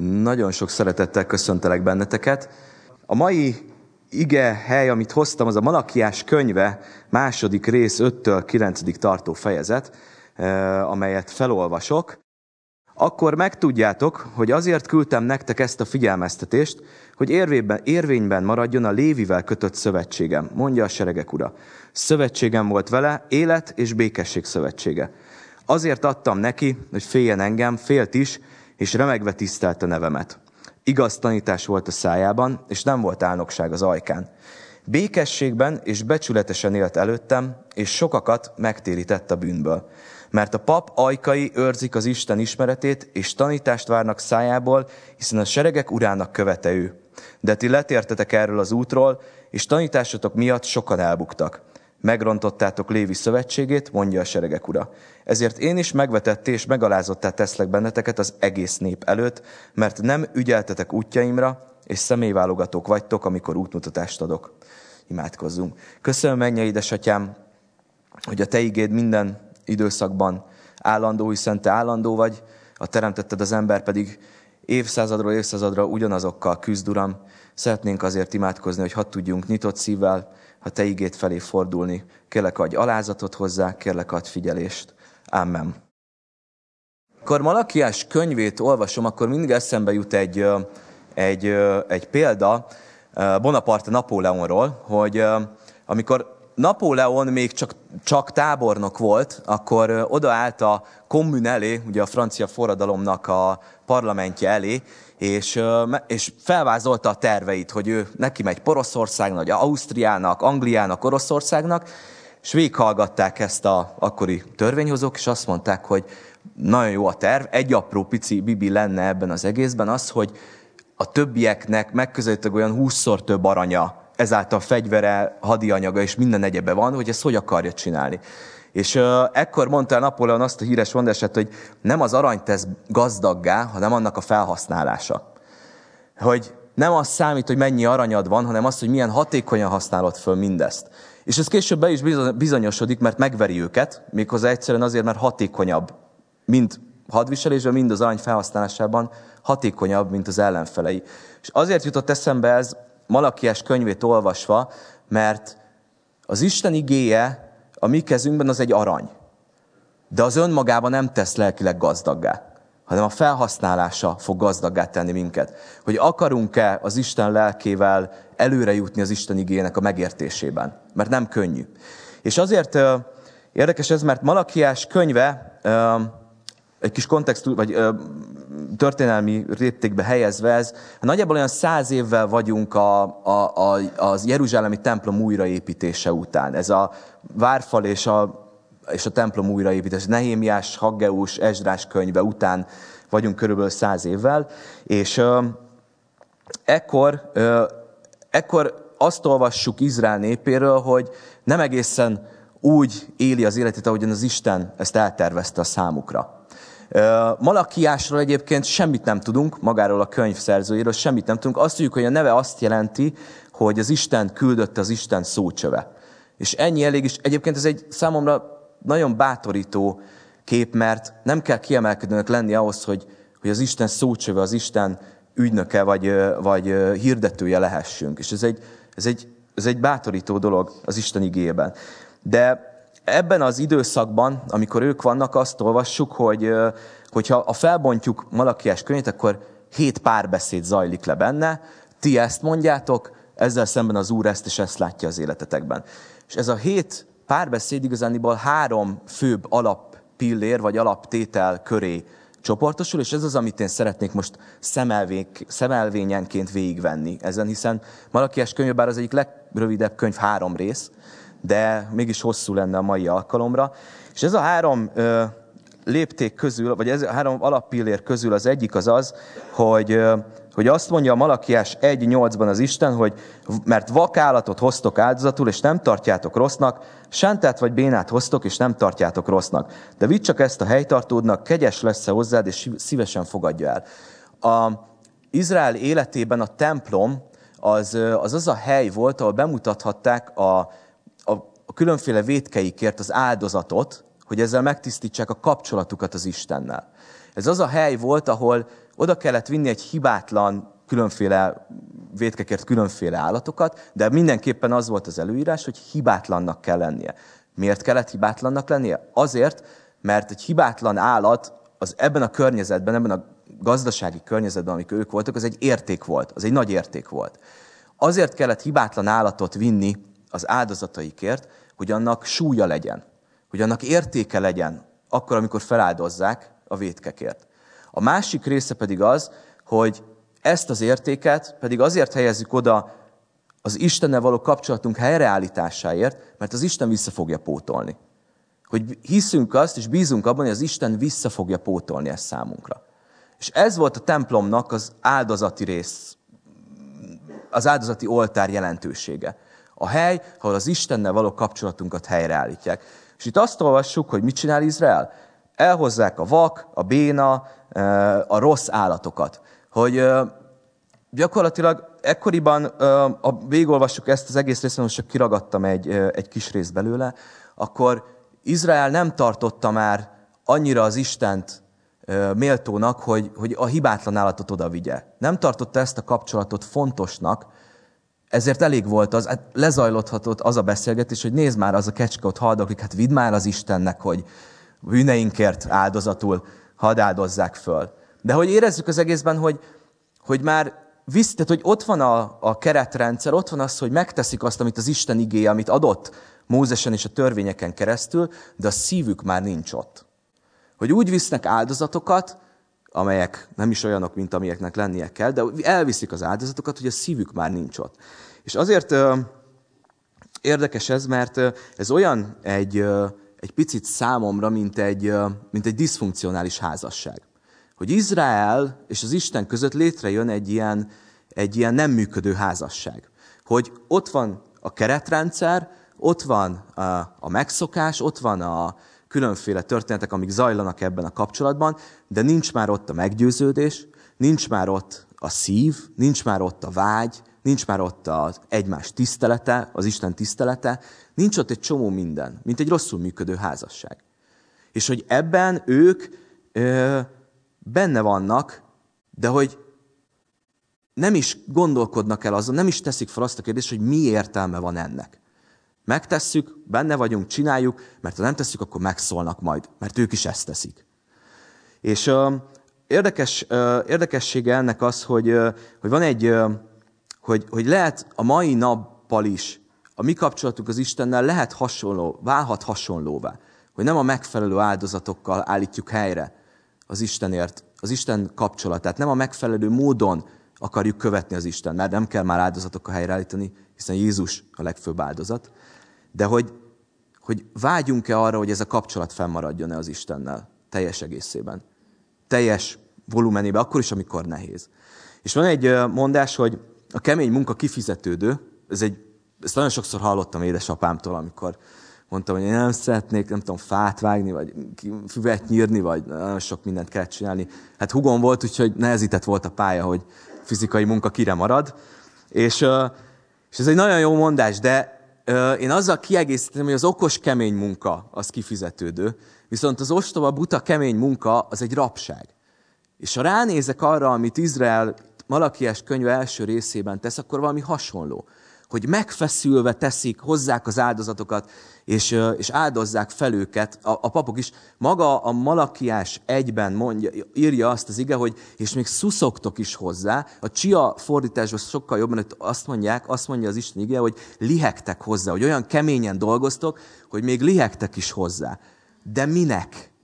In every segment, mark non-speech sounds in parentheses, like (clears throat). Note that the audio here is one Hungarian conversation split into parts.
Nagyon sok szeretettel köszöntelek benneteket. A mai ige hely, amit hoztam, az a Malakiás könyve második rész 5-től 9 tartó fejezet, eh, amelyet felolvasok. Akkor megtudjátok, hogy azért küldtem nektek ezt a figyelmeztetést, hogy érvényben, érvényben maradjon a Lévivel kötött szövetségem, mondja a seregek ura. Szövetségem volt vele, élet és békesség szövetsége. Azért adtam neki, hogy féljen engem, félt is, és remegve tisztelte nevemet. Igaz tanítás volt a szájában, és nem volt álnokság az ajkán. Békességben és becsületesen élt előttem, és sokakat megtérített a bűnből. Mert a pap ajkai őrzik az Isten ismeretét, és tanítást várnak szájából, hiszen a seregek urának követe ő. De ti letértetek erről az útról, és tanításotok miatt sokan elbuktak. Megrontottátok Lévi szövetségét, mondja a seregek ura. Ezért én is megvetetté és megalázottá teszlek benneteket az egész nép előtt, mert nem ügyeltetek útjaimra, és személyválogatók vagytok, amikor útmutatást adok. Imádkozzunk. Köszönöm, mennyi édesatyám, hogy a te igéd minden időszakban állandó, hiszen te állandó vagy, a teremtetted az ember pedig évszázadról évszázadra ugyanazokkal küzd, Uram. Szeretnénk azért imádkozni, hogy hadd tudjunk nyitott szívvel a Te igét felé fordulni. Kérlek, adj alázatot hozzá, kérlek, adj figyelést. Amen. Amikor Malakiás könyvét olvasom, akkor mindig eszembe jut egy, egy, egy példa Bonaparte Napóleonról, hogy amikor Napóleon még csak, csak tábornok volt, akkor odaállt a kommun elé, ugye a francia forradalomnak a parlamentje elé, és, és felvázolta a terveit, hogy ő neki megy Poroszországnak, Ausztriának, Angliának, Oroszországnak, és végighallgatták ezt a akkori törvényhozók, és azt mondták, hogy nagyon jó a terv, egy apró pici bibi lenne ebben az egészben az, hogy a többieknek megközelítőleg olyan húszszor több aranya, ezáltal fegyvere, hadianyaga és minden egyebe van, hogy ezt hogy akarja csinálni. És uh, ekkor mondta el Napóleon azt a híres mondását, hogy nem az arany tesz gazdaggá, hanem annak a felhasználása. Hogy nem az számít, hogy mennyi aranyad van, hanem az, hogy milyen hatékonyan használod föl mindezt. És ez később be is bizonyosodik, mert megveri őket, méghozzá egyszerűen azért, mert hatékonyabb, mind hadviselésben, mind az arany felhasználásában hatékonyabb, mint az ellenfelei. És azért jutott eszembe ez Malakiás könyvét olvasva, mert az Isten igéje a mi kezünkben az egy arany. De az önmagában nem tesz lelkileg gazdaggá, hanem a felhasználása fog gazdaggá tenni minket. Hogy akarunk-e az Isten lelkével előre jutni az Isten igének a megértésében. Mert nem könnyű. És azért érdekes ez, mert Malakiás könyve egy kis kontextus, vagy történelmi rétegbe helyezve ez, nagyjából olyan száz évvel vagyunk a, a, a, az Jeruzsálemi templom újraépítése után. Ez a várfal és a, és a templom újraépítése, Nehémiás, Haggeus, Ezrás könyve után vagyunk körülbelül száz évvel, és uh, ekkor, uh, ekkor azt olvassuk Izrael népéről, hogy nem egészen úgy éli az életét, ahogyan az Isten ezt eltervezte a számukra. Malakiásról egyébként semmit nem tudunk, magáról a könyv szerzőjéről semmit nem tudunk. Azt tudjuk, hogy a neve azt jelenti, hogy az Isten küldött az Isten szócsöve. És ennyi elég, és egyébként ez egy számomra nagyon bátorító kép, mert nem kell kiemelkedőnek lenni ahhoz, hogy, hogy az Isten szócsöve, az Isten ügynöke vagy, vagy hirdetője lehessünk. És ez egy, ez, egy, ez egy bátorító dolog az Isten igében. De ebben az időszakban, amikor ők vannak, azt olvassuk, hogy hogyha a felbontjuk Malakiás könyvét, akkor hét párbeszéd zajlik le benne, ti ezt mondjátok, ezzel szemben az Úr ezt és ezt látja az életetekben. És ez a hét párbeszéd igazániból három főbb alappillér vagy alaptétel köré csoportosul, és ez az, amit én szeretnék most szemelvényenként végigvenni ezen, hiszen Malakiás könyv, bár az egyik legrövidebb könyv, három rész, de mégis hosszú lenne a mai alkalomra. És ez a három lépték közül, vagy ez a három alappillér közül az egyik az az, hogy, hogy azt mondja a Malakiás 1.8-ban az Isten, hogy mert vakállatot hoztok áldozatul, és nem tartjátok rossznak, sántát vagy bénát hoztok, és nem tartjátok rossznak. De vidd csak ezt a helytartódnak, kegyes lesz-e hozzád, és szívesen fogadja el. A Izrael életében a templom az, az az a hely volt, ahol bemutathatták a, a különféle vétkeikért az áldozatot, hogy ezzel megtisztítsák a kapcsolatukat az Istennel. Ez az a hely volt, ahol oda kellett vinni egy hibátlan, különféle vétkekért különféle állatokat, de mindenképpen az volt az előírás, hogy hibátlannak kell lennie. Miért kellett hibátlannak lennie? Azért, mert egy hibátlan állat az ebben a környezetben, ebben a gazdasági környezetben, amik ők voltak, az egy érték volt, az egy nagy érték volt. Azért kellett hibátlan állatot vinni az áldozataikért, hogy annak súlya legyen, hogy annak értéke legyen, akkor, amikor feláldozzák a vétkekért. A másik része pedig az, hogy ezt az értéket pedig azért helyezzük oda az Istennel való kapcsolatunk helyreállításáért, mert az Isten vissza fogja pótolni. Hogy hiszünk azt, és bízunk abban, hogy az Isten vissza fogja pótolni ezt számunkra. És ez volt a templomnak az áldozati rész, az áldozati oltár jelentősége. A hely, ahol az Istennel való kapcsolatunkat helyreállítják. És itt azt olvassuk, hogy mit csinál Izrael? Elhozzák a vak, a béna, a rossz állatokat. Hogy gyakorlatilag ekkoriban, a végolvassuk ezt az egész részt, most csak kiragadtam egy, egy kis részt belőle, akkor Izrael nem tartotta már annyira az Istent méltónak, hogy, hogy a hibátlan állatot oda vigye. Nem tartotta ezt a kapcsolatot fontosnak, ezért elég volt az, hát lezajlódhatott az a beszélgetés, hogy nézd már, az a kecske ott haldoklik, hát vidd már az Istennek, hogy bűneinkért áldozatul hadd áldozzák föl. De hogy érezzük az egészben, hogy, hogy már visz, tehát, hogy ott van a, a keretrendszer, ott van az, hogy megteszik azt, amit az Isten igéje, amit adott Mózesen és a törvényeken keresztül, de a szívük már nincs ott. Hogy úgy visznek áldozatokat, amelyek nem is olyanok, mint amilyeknek lennie kell, de elviszik az áldozatokat, hogy a szívük már nincs ott. És azért érdekes ez, mert ez olyan egy, egy picit számomra, mint egy, mint egy diszfunkcionális házasság hogy Izrael és az Isten között létrejön egy ilyen, egy ilyen nem működő házasság. Hogy ott van a keretrendszer, ott van a, a megszokás, ott van a különféle történetek, amik zajlanak ebben a kapcsolatban, de nincs már ott a meggyőződés, nincs már ott a szív, nincs már ott a vágy, nincs már ott az egymás tisztelete, az Isten tisztelete, nincs ott egy csomó minden, mint egy rosszul működő házasság. És hogy ebben ők ö, benne vannak, de hogy nem is gondolkodnak el azon, nem is teszik fel azt a kérdést, hogy mi értelme van ennek. Megtesszük, benne vagyunk, csináljuk, mert ha nem tesszük, akkor megszólnak majd, mert ők is ezt teszik. És uh, érdekes, uh, érdekessége ennek az, hogy, uh, hogy van egy, uh, hogy, hogy lehet a mai nappal is a mi kapcsolatunk az Istennel lehet hasonló, válhat hasonlóvá. Hogy nem a megfelelő áldozatokkal állítjuk helyre, az Istenért, az Isten kapcsolatát. Nem a megfelelő módon akarjuk követni az Isten, mert nem kell már áldozatokkal helyreállítani, hiszen Jézus a legfőbb áldozat. De hogy, hogy vágyunk-e arra, hogy ez a kapcsolat fennmaradjon-e az Istennel teljes egészében. Teljes volumenében, akkor is, amikor nehéz. És van egy mondás, hogy a kemény munka kifizetődő, ez egy, ezt nagyon sokszor hallottam édesapámtól, amikor mondtam, hogy én nem szeretnék, nem tudom, fát vágni, vagy füvet nyírni, vagy nagyon sok mindent kell csinálni. Hát hugom volt, úgyhogy nehezített volt a pálya, hogy fizikai munka kire marad. És, és ez egy nagyon jó mondás, de én azzal kiegészítem, hogy az okos, kemény munka az kifizetődő, viszont az ostoba, buta, kemény munka az egy rabság. És ha ránézek arra, amit Izrael Malakiás könyve első részében tesz, akkor valami hasonló hogy megfeszülve teszik, hozzák az áldozatokat, és, és áldozzák fel őket. A, a papok is, maga a Malakiás egyben mondja, írja azt az ige, hogy és még szuszogtok is hozzá. A csia fordításban sokkal jobban hogy azt mondják, azt mondja az Isten ige, hogy lihegtek hozzá, hogy olyan keményen dolgoztok, hogy még lihegtek is hozzá. De minek?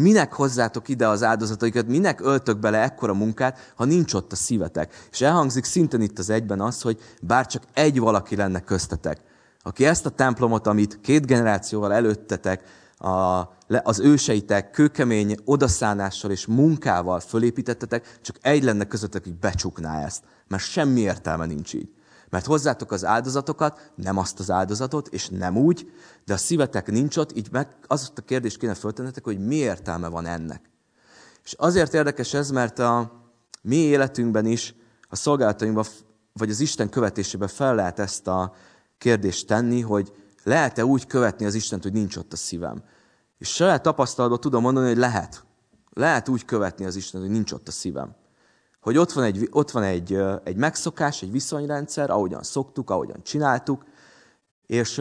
Minek hozzátok ide az áldozataikat, minek öltök bele ekkora munkát, ha nincs ott a szívetek? És elhangzik szinten itt az egyben az, hogy bár csak egy valaki lenne köztetek, aki ezt a templomot, amit két generációval előttetek, a, az őseitek kőkemény odaszánással és munkával fölépítettetek, csak egy lenne közöttek, hogy becsukná ezt. Mert semmi értelme nincs így. Mert hozzátok az áldozatokat, nem azt az áldozatot, és nem úgy, de a szívetek nincs ott, így meg azt a kérdést kéne föltennetek, hogy mi értelme van ennek. És azért érdekes ez, mert a mi életünkben is, a szolgálatainkban, vagy az Isten követésében fel lehet ezt a kérdést tenni, hogy lehet-e úgy követni az Istent, hogy nincs ott a szívem. És saját tapasztalatban tudom mondani, hogy lehet. Lehet úgy követni az Isten, hogy nincs ott a szívem. Hogy ott van egy, ott van egy, egy megszokás, egy viszonyrendszer, ahogyan szoktuk, ahogyan csináltuk, és,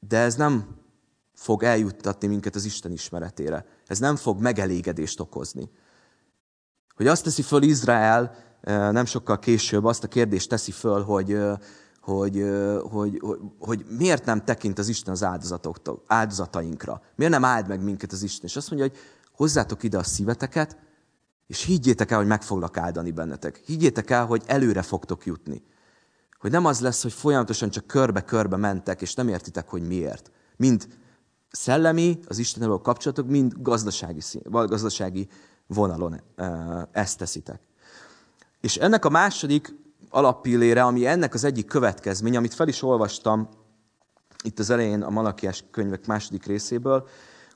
de ez nem fog eljuttatni minket az Isten ismeretére. Ez nem fog megelégedést okozni. Hogy azt teszi föl Izrael, nem sokkal később azt a kérdést teszi föl, hogy, hogy, hogy, hogy, hogy miért nem tekint az Isten az áldozatainkra. Miért nem áld meg minket az Isten. És azt mondja, hogy hozzátok ide a szíveteket, és higgyétek el, hogy meg foglak áldani bennetek. Higgyétek el, hogy előre fogtok jutni. Hogy nem az lesz, hogy folyamatosan csak körbe-körbe mentek, és nem értitek, hogy miért. Mind szellemi, az Istennel kapcsolatok, mind gazdasági, gazdasági vonalon ezt teszitek. És ennek a második alappillére, ami ennek az egyik következmény, amit fel is olvastam itt az elején a Malakiás könyvek második részéből,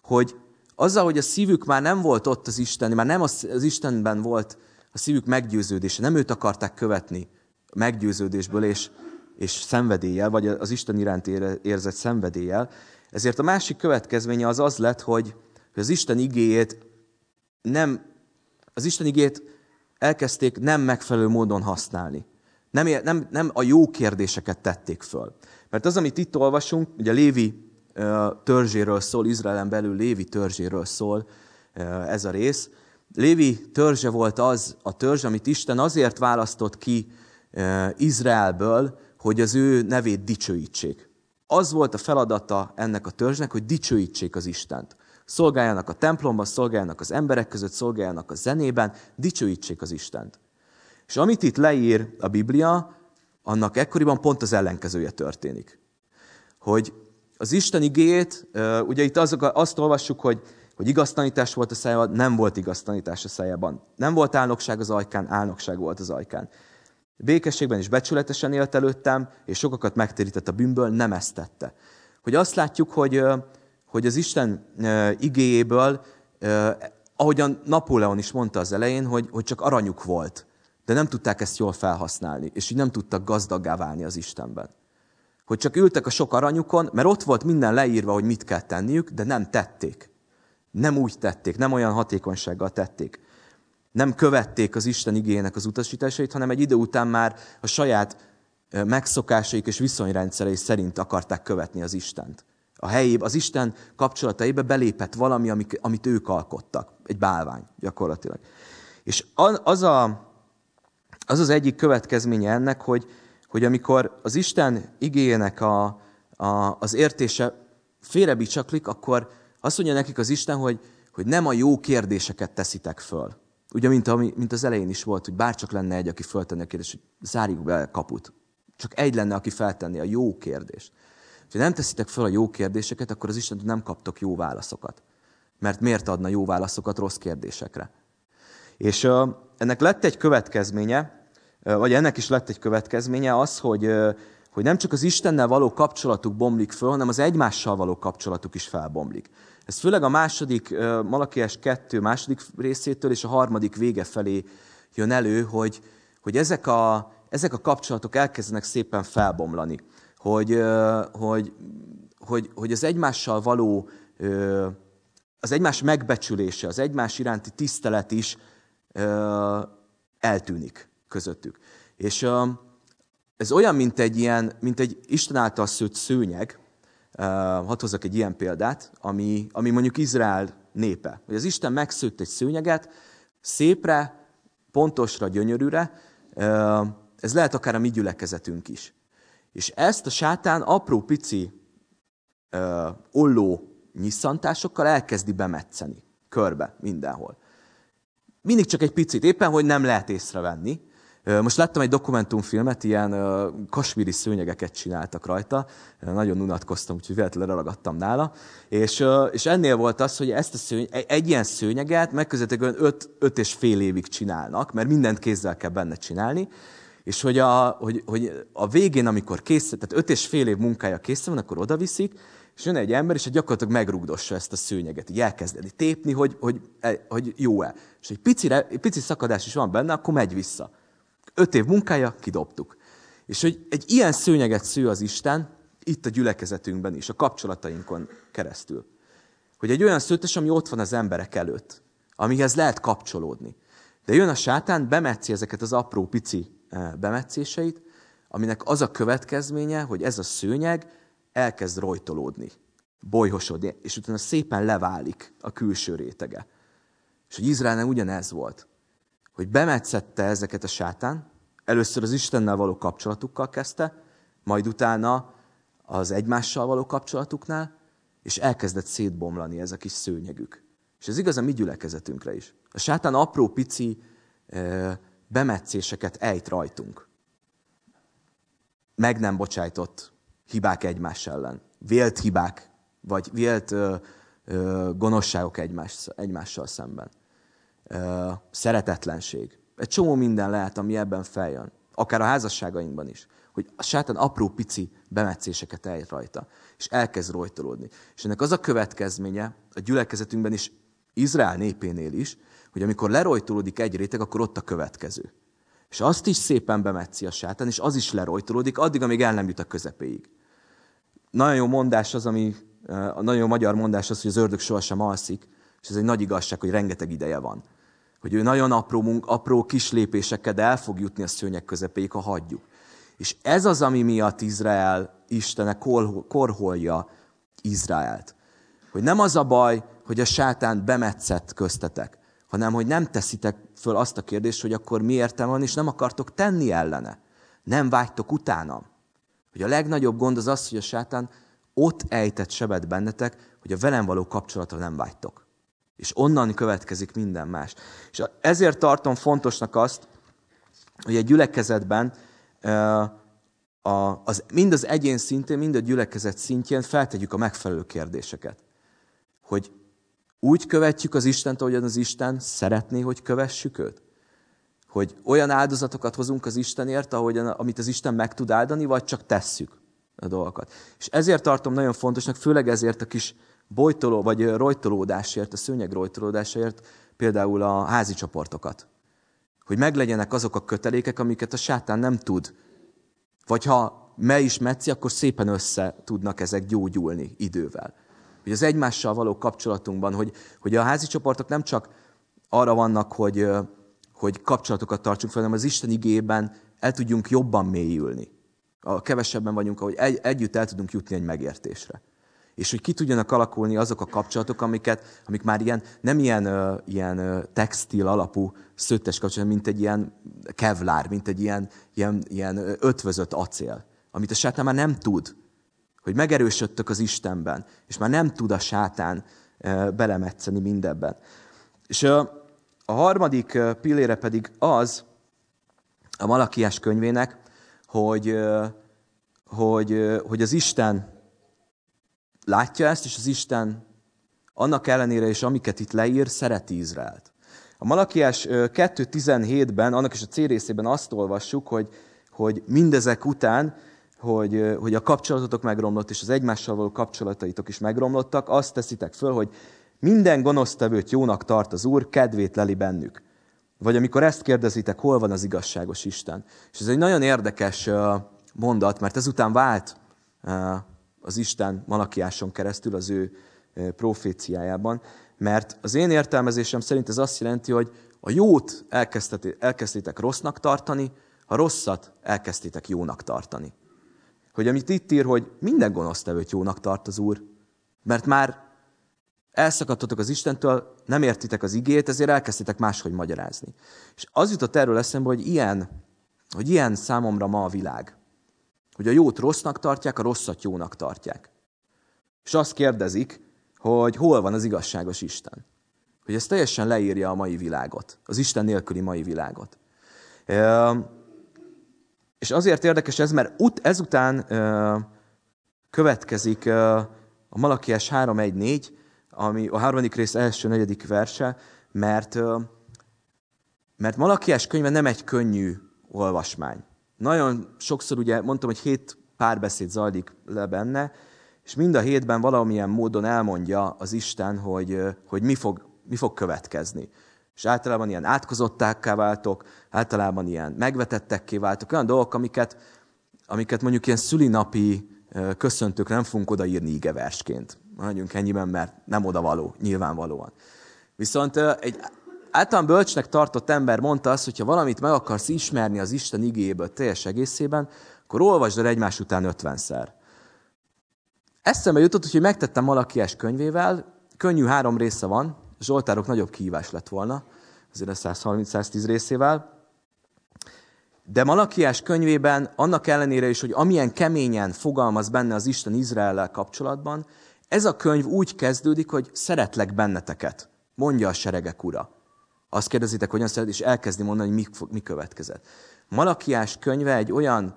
hogy azzal, hogy a szívük már nem volt ott az Isten, már nem az, Istenben volt a szívük meggyőződése, nem őt akarták követni meggyőződésből és, és szenvedéllyel, vagy az Isten iránt érzett szenvedéllyel, ezért a másik következménye az az lett, hogy az Isten igéjét nem, az Isten igéjét elkezdték nem megfelelő módon használni. Nem, nem, nem a jó kérdéseket tették föl. Mert az, amit itt olvasunk, ugye Lévi törzséről szól, Izraelen belül Lévi törzséről szól ez a rész. Lévi törzse volt az a törzs, amit Isten azért választott ki Izraelből, hogy az ő nevét dicsőítsék. Az volt a feladata ennek a törzsnek, hogy dicsőítsék az Istent. Szolgáljanak a templomban, szolgáljanak az emberek között, szolgáljanak a zenében, dicsőítsék az Istent. És amit itt leír a Biblia, annak ekkoriban pont az ellenkezője történik. Hogy az Isten igéjét, ugye itt azok, azt olvassuk, hogy, hogy igaz tanítás volt a szájában, nem volt igaz tanítás a szájában. Nem volt álnokság az ajkán, álnokság volt az ajkán. Békességben is becsületesen élt előttem, és sokakat megtérített a bűnből, nem ezt tette. Hogy azt látjuk, hogy, hogy az Isten igéjéből, ahogyan Napóleon is mondta az elején, hogy, hogy csak aranyuk volt, de nem tudták ezt jól felhasználni, és így nem tudtak gazdaggá válni az Istenben. Hogy csak ültek a sok aranyukon, mert ott volt minden leírva, hogy mit kell tenniük, de nem tették. Nem úgy tették, nem olyan hatékonysággal tették nem követték az Isten igének az utasításait, hanem egy idő után már a saját megszokásaik és viszonyrendszerei szerint akarták követni az Istent. A helyébe, az Isten kapcsolataiba belépett valami, amit ők alkottak. Egy bálvány gyakorlatilag. És az, a, az az egyik következménye ennek, hogy, hogy amikor az Isten igének a, a, az értése félrebicsaklik, akkor azt mondja nekik az Isten, hogy, hogy nem a jó kérdéseket teszitek föl, Ugye, mint, ami, mint az elején is volt, hogy bárcsak lenne egy, aki föltenni a kérdést, hogy zárjuk be a kaput. Csak egy lenne, aki feltenni a jó kérdést. Ha nem teszitek fel a jó kérdéseket, akkor az Isten nem kaptok jó válaszokat. Mert miért adna jó válaszokat rossz kérdésekre? És uh, ennek lett egy következménye, vagy ennek is lett egy következménye az, hogy, hogy nem csak az Istennel való kapcsolatuk bomlik föl, hanem az egymással való kapcsolatuk is felbomlik. Ez főleg a második, Malakiás 2 második részétől és a harmadik vége felé jön elő, hogy, hogy ezek, a, ezek a kapcsolatok elkezdenek szépen felbomlani. Hogy, hogy, hogy, hogy az egymással való, az egymás megbecsülése, az egymás iránti tisztelet is eltűnik közöttük. És ez olyan, mint egy, ilyen, mint egy Isten által szőtt szőnyeg, hadd hozzak egy ilyen példát, ami, ami mondjuk Izrael népe. Hogy az Isten megszőtt egy szőnyeget, szépre, pontosra, gyönyörűre, ez lehet akár a mi gyülekezetünk is. És ezt a sátán apró pici olló nyisszantásokkal elkezdi bemetszeni, körbe, mindenhol. Mindig csak egy picit, éppen, hogy nem lehet észrevenni, most láttam egy dokumentumfilmet, ilyen kasmiri szőnyegeket csináltak rajta, nagyon unatkoztam, úgyhogy véletlenül ragadtam nála, és, és ennél volt az, hogy ezt a szőny, egy ilyen szőnyeget megközelítően 5, 5 és fél évig csinálnak, mert mindent kézzel kell benne csinálni, és hogy a, hogy, hogy a végén, amikor kész, tehát öt és fél év munkája kész van, akkor odaviszik, és jön egy ember, és gyakorlatilag megrugdossa ezt a szőnyeget, így elkezdeni tépni, hogy, hogy, hogy jó-e. És egy pici, egy pici szakadás is van benne, akkor megy vissza öt év munkája, kidobtuk. És hogy egy ilyen szőnyeget sző az Isten, itt a gyülekezetünkben is, a kapcsolatainkon keresztül. Hogy egy olyan szőtes, ami ott van az emberek előtt, amihez lehet kapcsolódni. De jön a sátán, bemetzi ezeket az apró pici bemetszéseit, aminek az a következménye, hogy ez a szőnyeg elkezd rojtolódni, bolyhosodni, és utána szépen leválik a külső rétege. És hogy Izraelnek ugyanez volt, hogy bemetszette ezeket a sátán, először az Istennel való kapcsolatukkal kezdte, majd utána az egymással való kapcsolatuknál, és elkezdett szétbomlani ez a kis szőnyegük. És ez igaz a mi gyülekezetünkre is. A sátán apró pici bemetszéseket ejt rajtunk. Meg nem bocsájtott hibák egymás ellen. Vélt hibák, vagy vélt ö, ö, gonoszságok egymás, egymással szemben. Szeretetlenség. Egy csomó minden lehet, ami ebben feljön. Akár a házasságainkban is. Hogy a sátán apró pici bemetszéseket ejt rajta. És elkezd rojtolódni. És ennek az a következménye a gyülekezetünkben is, Izrael népénél is, hogy amikor lerojtolódik egy réteg, akkor ott a következő. És azt is szépen bemetszi a sátán, és az is lerojtolódik, addig, amíg el nem jut a közepéig. Nagyon jó mondás az, ami, nagyon jó magyar mondás az, hogy az ördög sohasem alszik, és ez egy nagy igazság, hogy rengeteg ideje van. Hogy ő nagyon apró, munk, apró kis lépésekkel el fog jutni a szőnyeg közepéig, ha hagyjuk. És ez az, ami miatt Izrael Istene korholja Izraelt. Hogy nem az a baj, hogy a sátán bemetszett köztetek, hanem hogy nem teszitek föl azt a kérdést, hogy akkor mi értem van, és nem akartok tenni ellene. Nem vágytok utánam. Hogy a legnagyobb gond az az, hogy a sátán ott ejtett sebet bennetek, hogy a velem való kapcsolatra nem vágytok. És onnan következik minden más. És ezért tartom fontosnak azt, hogy egy gyülekezetben az, mind az egyén szintén, mind a gyülekezet szintjén feltegyük a megfelelő kérdéseket. Hogy úgy követjük az Istent, ahogyan az Isten szeretné, hogy kövessük őt? Hogy olyan áldozatokat hozunk az Istenért, ahogyan, amit az Isten meg tud áldani, vagy csak tesszük a dolgokat. És ezért tartom nagyon fontosnak, főleg ezért a kis bolytoló, vagy rojtolódásért, a szőnyeg rojtolódásért, például a házi csoportokat. Hogy meglegyenek azok a kötelékek, amiket a sátán nem tud. Vagy ha me is metszi, akkor szépen össze tudnak ezek gyógyulni idővel hogy az egymással való kapcsolatunkban, hogy, hogy a házi csoportok nem csak arra vannak, hogy, hogy kapcsolatokat tartsunk fel, hanem az Isten igében el tudjunk jobban mélyülni. A kevesebben vagyunk, ahogy egy, együtt el tudunk jutni egy megértésre. És hogy ki tudjanak alakulni azok a kapcsolatok, amiket, amik már ilyen, nem ilyen, uh, ilyen uh, textil alapú szőttes kapcsolat, mint egy ilyen kevlár, mint egy ilyen, ilyen, ilyen ötvözött acél, amit a sátán már nem tud hogy megerősödtök az Istenben, és már nem tud a sátán belemetszeni mindebben. És a harmadik pillére pedig az, a Malakiás könyvének, hogy, hogy, hogy az Isten látja ezt, és az Isten annak ellenére is, amiket itt leír, szereti Izraelt. A Malakiás 2.17-ben, annak is a C részében azt olvassuk, hogy, hogy mindezek után hogy, hogy a kapcsolatotok megromlott, és az egymással való kapcsolataitok is megromlottak, azt teszitek föl, hogy minden gonosztevőt jónak tart az Úr, kedvét leli bennük. Vagy amikor ezt kérdezitek, hol van az igazságos Isten. És ez egy nagyon érdekes mondat, mert ezután vált az Isten Malakiáson keresztül az ő proféciájában, mert az én értelmezésem szerint ez azt jelenti, hogy a jót elkezdtétek rossznak tartani, a rosszat elkezdtétek jónak tartani hogy amit itt ír, hogy minden gonosztevőt jónak tart az Úr, mert már elszakadtatok az Istentől, nem értitek az igét, ezért elkezdtétek máshogy magyarázni. És az jutott erről eszembe, hogy ilyen, hogy ilyen számomra ma a világ. Hogy a jót rossznak tartják, a rosszat jónak tartják. És azt kérdezik, hogy hol van az igazságos Isten. Hogy ez teljesen leírja a mai világot, az Isten nélküli mai világot. És azért érdekes ez, mert ut, ezután következik a Malakiás 3.1.4, ami a harmadik rész első, negyedik verse, mert, mert Malakiás könyve nem egy könnyű olvasmány. Nagyon sokszor ugye mondtam, hogy hét párbeszéd zajlik le benne, és mind a hétben valamilyen módon elmondja az Isten, hogy, hogy mi, fog, mi fog következni. És általában ilyen átkozottákká váltok, általában ilyen megvetettekké váltok, olyan dolgok, amiket, amiket mondjuk ilyen szülinapi köszöntőkre nem fogunk odaírni ígeversként. Maradjunk ennyiben, mert nem odavaló, nyilvánvalóan. Viszont egy általán bölcsnek tartott ember mondta azt, hogy ha valamit meg akarsz ismerni az Isten igéből teljes egészében, akkor olvasd el egymás után ötvenszer. Eszembe jutott, hogy megtettem Malakiás könyvével, könnyű három része van, Zsoltárok nagyobb kihívás lett volna, azért a 130-110 részével, de Malakiás könyvében annak ellenére is, hogy amilyen keményen fogalmaz benne az Isten Izraellel kapcsolatban, ez a könyv úgy kezdődik, hogy szeretlek benneteket, mondja a seregek ura. Azt kérdezitek, hogyan szeret, és elkezdi mondani, hogy mi, mi következett. Malakiás könyve egy olyan,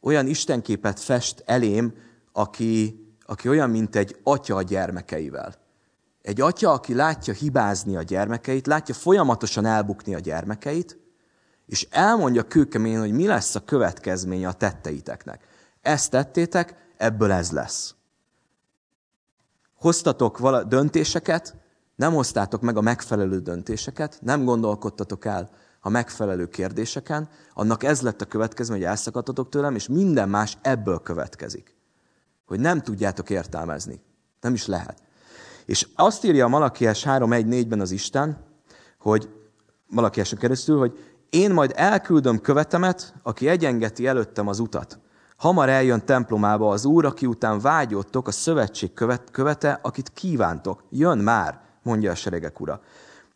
olyan istenképet fest elém, aki, aki olyan, mint egy atya a gyermekeivel. Egy atya, aki látja hibázni a gyermekeit, látja folyamatosan elbukni a gyermekeit, és elmondja kőkeményen, hogy mi lesz a következménye a tetteiteknek. Ezt tettétek, ebből ez lesz. Hoztatok vala döntéseket, nem hoztátok meg a megfelelő döntéseket, nem gondolkodtatok el a megfelelő kérdéseken, annak ez lett a következmény, hogy elszakadtatok tőlem, és minden más ebből következik. Hogy nem tudjátok értelmezni. Nem is lehet. És azt írja a Malakiás 3.1.4-ben az Isten, hogy Malakiáson keresztül, hogy én majd elküldöm követemet, aki egyengeti előttem az utat. Hamar eljön templomába az Úr, aki után vágyottok, a szövetség követ, követe, akit kívántok. Jön már, mondja a seregek ura.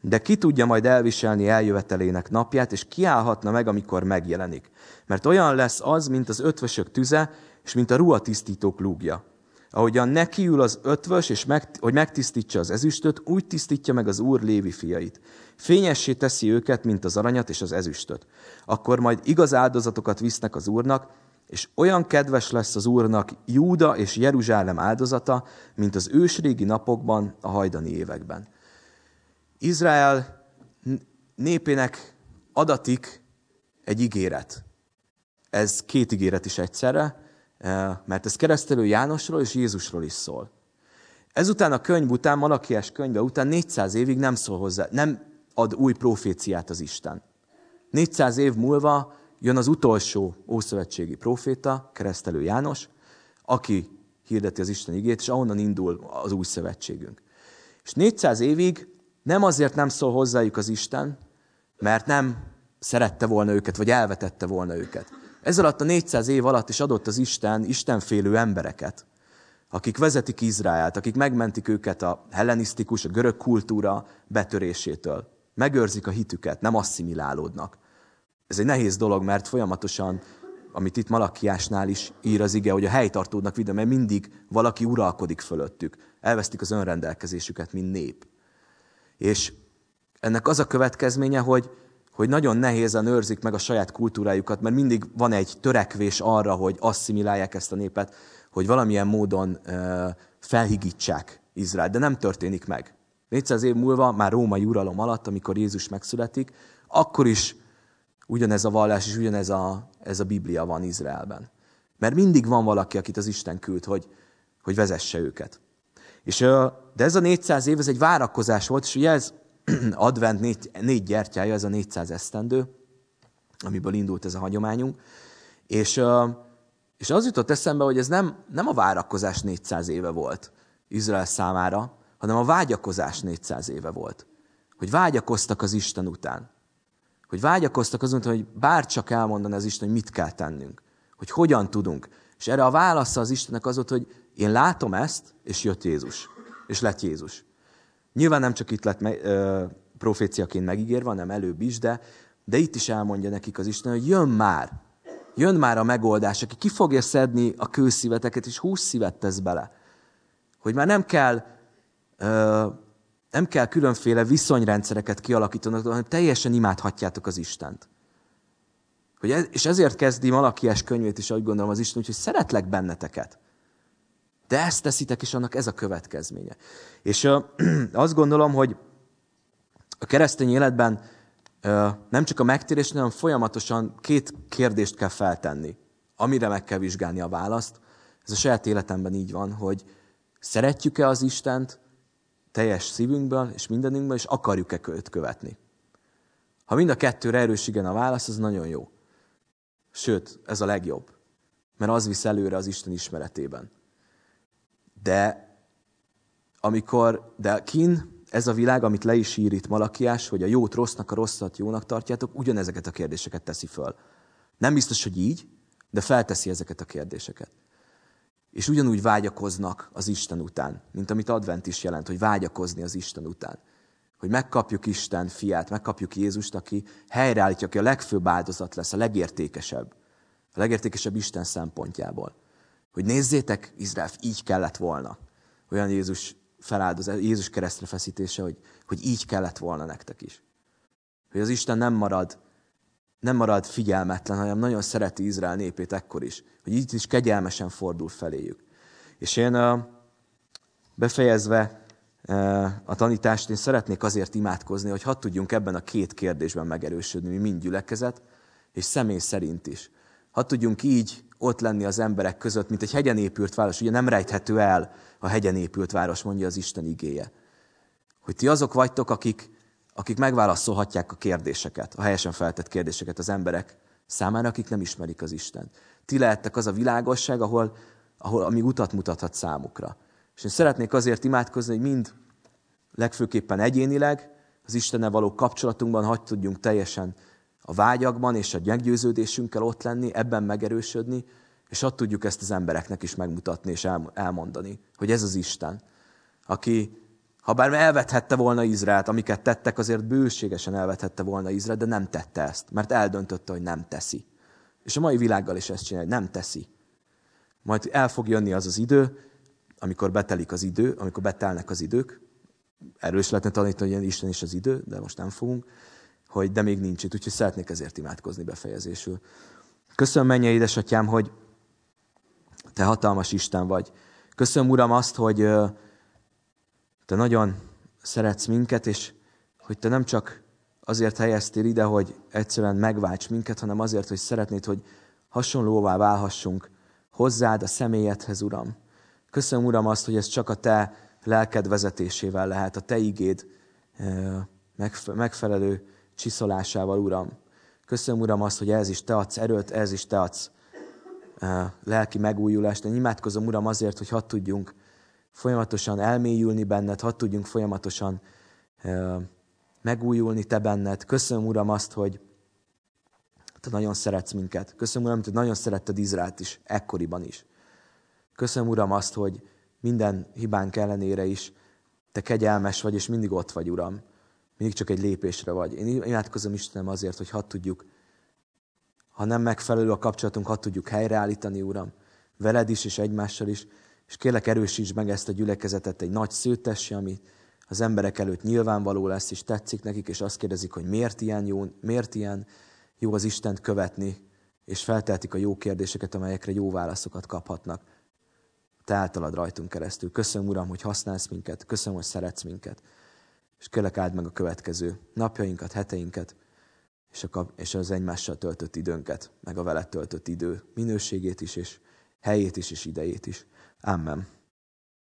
De ki tudja majd elviselni eljövetelének napját, és kiállhatna meg, amikor megjelenik. Mert olyan lesz az, mint az ötvösök tüze, és mint a ruhatisztítók lúgja. Ahogyan nekiül az ötvös, és meg, hogy megtisztítsa az ezüstöt, úgy tisztítja meg az Úr Lévi fiait. Fényessé teszi őket, mint az aranyat és az ezüstöt. Akkor majd igaz áldozatokat visznek az Úrnak, és olyan kedves lesz az Úrnak Júda és Jeruzsálem áldozata, mint az ősrégi napokban, a hajdani években. Izrael népének adatik egy ígéret. Ez két ígéret is egyszerre, eh, mert ez keresztelő Jánosról és Jézusról is szól. Ezután a könyv után, Malakiás könyve után 400 évig nem szól hozzá, nem ad új proféciát az Isten. 400 év múlva jön az utolsó ószövetségi proféta, keresztelő János, aki hirdeti az Isten igét, és ahonnan indul az új szövetségünk. És 400 évig nem azért nem szól hozzájuk az Isten, mert nem szerette volna őket, vagy elvetette volna őket. Ez alatt a 400 év alatt is adott az Isten istenfélő embereket, akik vezetik Izraelt, akik megmentik őket a hellenisztikus, a görög kultúra betörésétől. Megőrzik a hitüket, nem asszimilálódnak. Ez egy nehéz dolog, mert folyamatosan, amit itt Malakiásnál is ír az ige, hogy a helytartódnak videó, mert mindig valaki uralkodik fölöttük. Elvesztik az önrendelkezésüket, mint nép. És ennek az a következménye, hogy, hogy nagyon nehézen őrzik meg a saját kultúrájukat, mert mindig van egy törekvés arra, hogy asszimilálják ezt a népet, hogy valamilyen módon uh, felhigítsák Izrael, de nem történik meg. 400 év múlva, már római uralom alatt, amikor Jézus megszületik, akkor is ugyanez a vallás és ugyanez a, ez a Biblia van Izraelben. Mert mindig van valaki, akit az Isten küld, hogy, hogy vezesse őket. És, de ez a 400 év, ez egy várakozás volt, és ugye ez (clears throat) advent négy, négy gyertyája, ez a 400 esztendő, amiből indult ez a hagyományunk. És, és az jutott eszembe, hogy ez nem, nem a várakozás 400 éve volt Izrael számára, hanem a vágyakozás 400 éve volt. Hogy vágyakoztak az Isten után. Hogy vágyakoztak azon, hogy bár csak elmondani az Isten, hogy mit kell tennünk. Hogy hogyan tudunk. És erre a válasza az Istennek az volt, hogy én látom ezt, és jött Jézus. És lett Jézus. Nyilván nem csak itt lett ö, proféciaként megígérve, hanem előbb is, de, de itt is elmondja nekik az Isten, hogy jön már. Jön már a megoldás, aki ki fogja szedni a kőszíveteket, és húsz szívet tesz bele. Hogy már nem kell nem kell különféle viszonyrendszereket kialakítanak, hanem teljesen imádhatjátok az Istent. Hogy ez, és ezért kezdi Malakiás könyvét is, ahogy gondolom az Isten, úgyhogy szeretlek benneteket. De ezt teszitek, és annak ez a következménye. És ö, (clears throat) azt gondolom, hogy a keresztény életben ö, nem csak a megtérés, hanem folyamatosan két kérdést kell feltenni, amire meg kell vizsgálni a választ. Ez a saját életemben így van, hogy szeretjük-e az Istent, teljes szívünkből és mindenünkből, és akarjuk-e őt követni. Ha mind a kettőre erős igen a válasz, az nagyon jó. Sőt, ez a legjobb. Mert az visz előre az Isten ismeretében. De amikor, de kín ez a világ, amit le is ír itt Malakiás, hogy a jót rossznak, a rosszat jónak tartjátok, ugyanezeket a kérdéseket teszi föl. Nem biztos, hogy így, de felteszi ezeket a kérdéseket. És ugyanúgy vágyakoznak az Isten után, mint amit advent is jelent, hogy vágyakozni az Isten után. Hogy megkapjuk Isten fiát, megkapjuk Jézust, aki helyreállítja, aki a legfőbb áldozat lesz, a legértékesebb. A legértékesebb Isten szempontjából. Hogy nézzétek, Izrael, így kellett volna. Olyan Jézus feláldozás, Jézus keresztre feszítése, hogy, hogy így kellett volna nektek is. Hogy az Isten nem marad, nem marad figyelmetlen, hanem nagyon szereti Izrael népét ekkor is. Hogy így is kegyelmesen fordul feléjük. És én befejezve a tanítást, én szeretnék azért imádkozni, hogy hadd tudjunk ebben a két kérdésben megerősödni, mi mind gyülekezet, és személy szerint is. Hadd tudjunk így ott lenni az emberek között, mint egy hegyen épült város. Ugye nem rejthető el a hegyen épült város, mondja az Isten igéje. Hogy ti azok vagytok, akik, akik megválaszolhatják a kérdéseket, a helyesen feltett kérdéseket az emberek számára, akik nem ismerik az Isten. Ti lehettek az a világosság, ahol, ahol ami utat mutathat számukra. És én szeretnék azért imádkozni, hogy mind legfőképpen egyénileg, az Istennel való kapcsolatunkban hagy tudjunk teljesen a vágyakban és a meggyőződésünkkel ott lenni, ebben megerősödni, és ott tudjuk ezt az embereknek is megmutatni és elmondani, hogy ez az Isten, aki, ha bár elvethette volna Izraelt, amiket tettek, azért bőségesen elvethette volna Izraelt, de nem tette ezt, mert eldöntötte, hogy nem teszi. És a mai világgal is ezt csinálja, nem teszi. Majd el fog jönni az az idő, amikor betelik az idő, amikor betelnek az idők, erről is lehetne tanítani, hogy Isten is az idő, de most nem fogunk, hogy de még nincs itt, úgyhogy szeretnék ezért imádkozni befejezésül. Köszönöm, menje édesatyám, hogy te hatalmas Isten vagy. Köszönöm, Uram, azt, hogy te nagyon szeretsz minket, és hogy te nem csak azért helyeztél ide, hogy egyszerűen megválts minket, hanem azért, hogy szeretnéd, hogy hasonlóvá válhassunk hozzád, a személyedhez, Uram. Köszönöm, Uram, azt, hogy ez csak a te lelked vezetésével lehet, a te igéd megfelelő csiszolásával, Uram. Köszönöm, Uram, azt, hogy ez is te adsz erőt, ez is te adsz lelki megújulást. Én imádkozom, Uram, azért, hogy hadd tudjunk folyamatosan elmélyülni benned, hadd tudjunk folyamatosan megújulni te benned. Köszönöm, Uram, azt, hogy te nagyon szeretsz minket. Köszönöm, Uram, hogy nagyon szeretted Izraelt is, ekkoriban is. Köszönöm, Uram, azt, hogy minden hibánk ellenére is te kegyelmes vagy, és mindig ott vagy, Uram. Mindig csak egy lépésre vagy. Én imádkozom Istenem azért, hogy hadd tudjuk ha nem megfelelő a kapcsolatunk, ha tudjuk helyreállítani, Uram, veled is és egymással is, és kérlek erősíts meg ezt a gyülekezetet egy nagy szőtesse, ami az emberek előtt nyilvánvaló lesz, és tetszik nekik, és azt kérdezik, hogy miért ilyen jó, miért ilyen jó az Istent követni, és felteltik a jó kérdéseket, amelyekre jó válaszokat kaphatnak. Te általad rajtunk keresztül. Köszönöm, Uram, hogy használsz minket, köszönöm, hogy szeretsz minket, és kérlek áld meg a következő napjainkat, heteinket, és, a, és az egymással töltött időnket, meg a veled töltött idő minőségét is, és helyét is, és idejét is. Amen.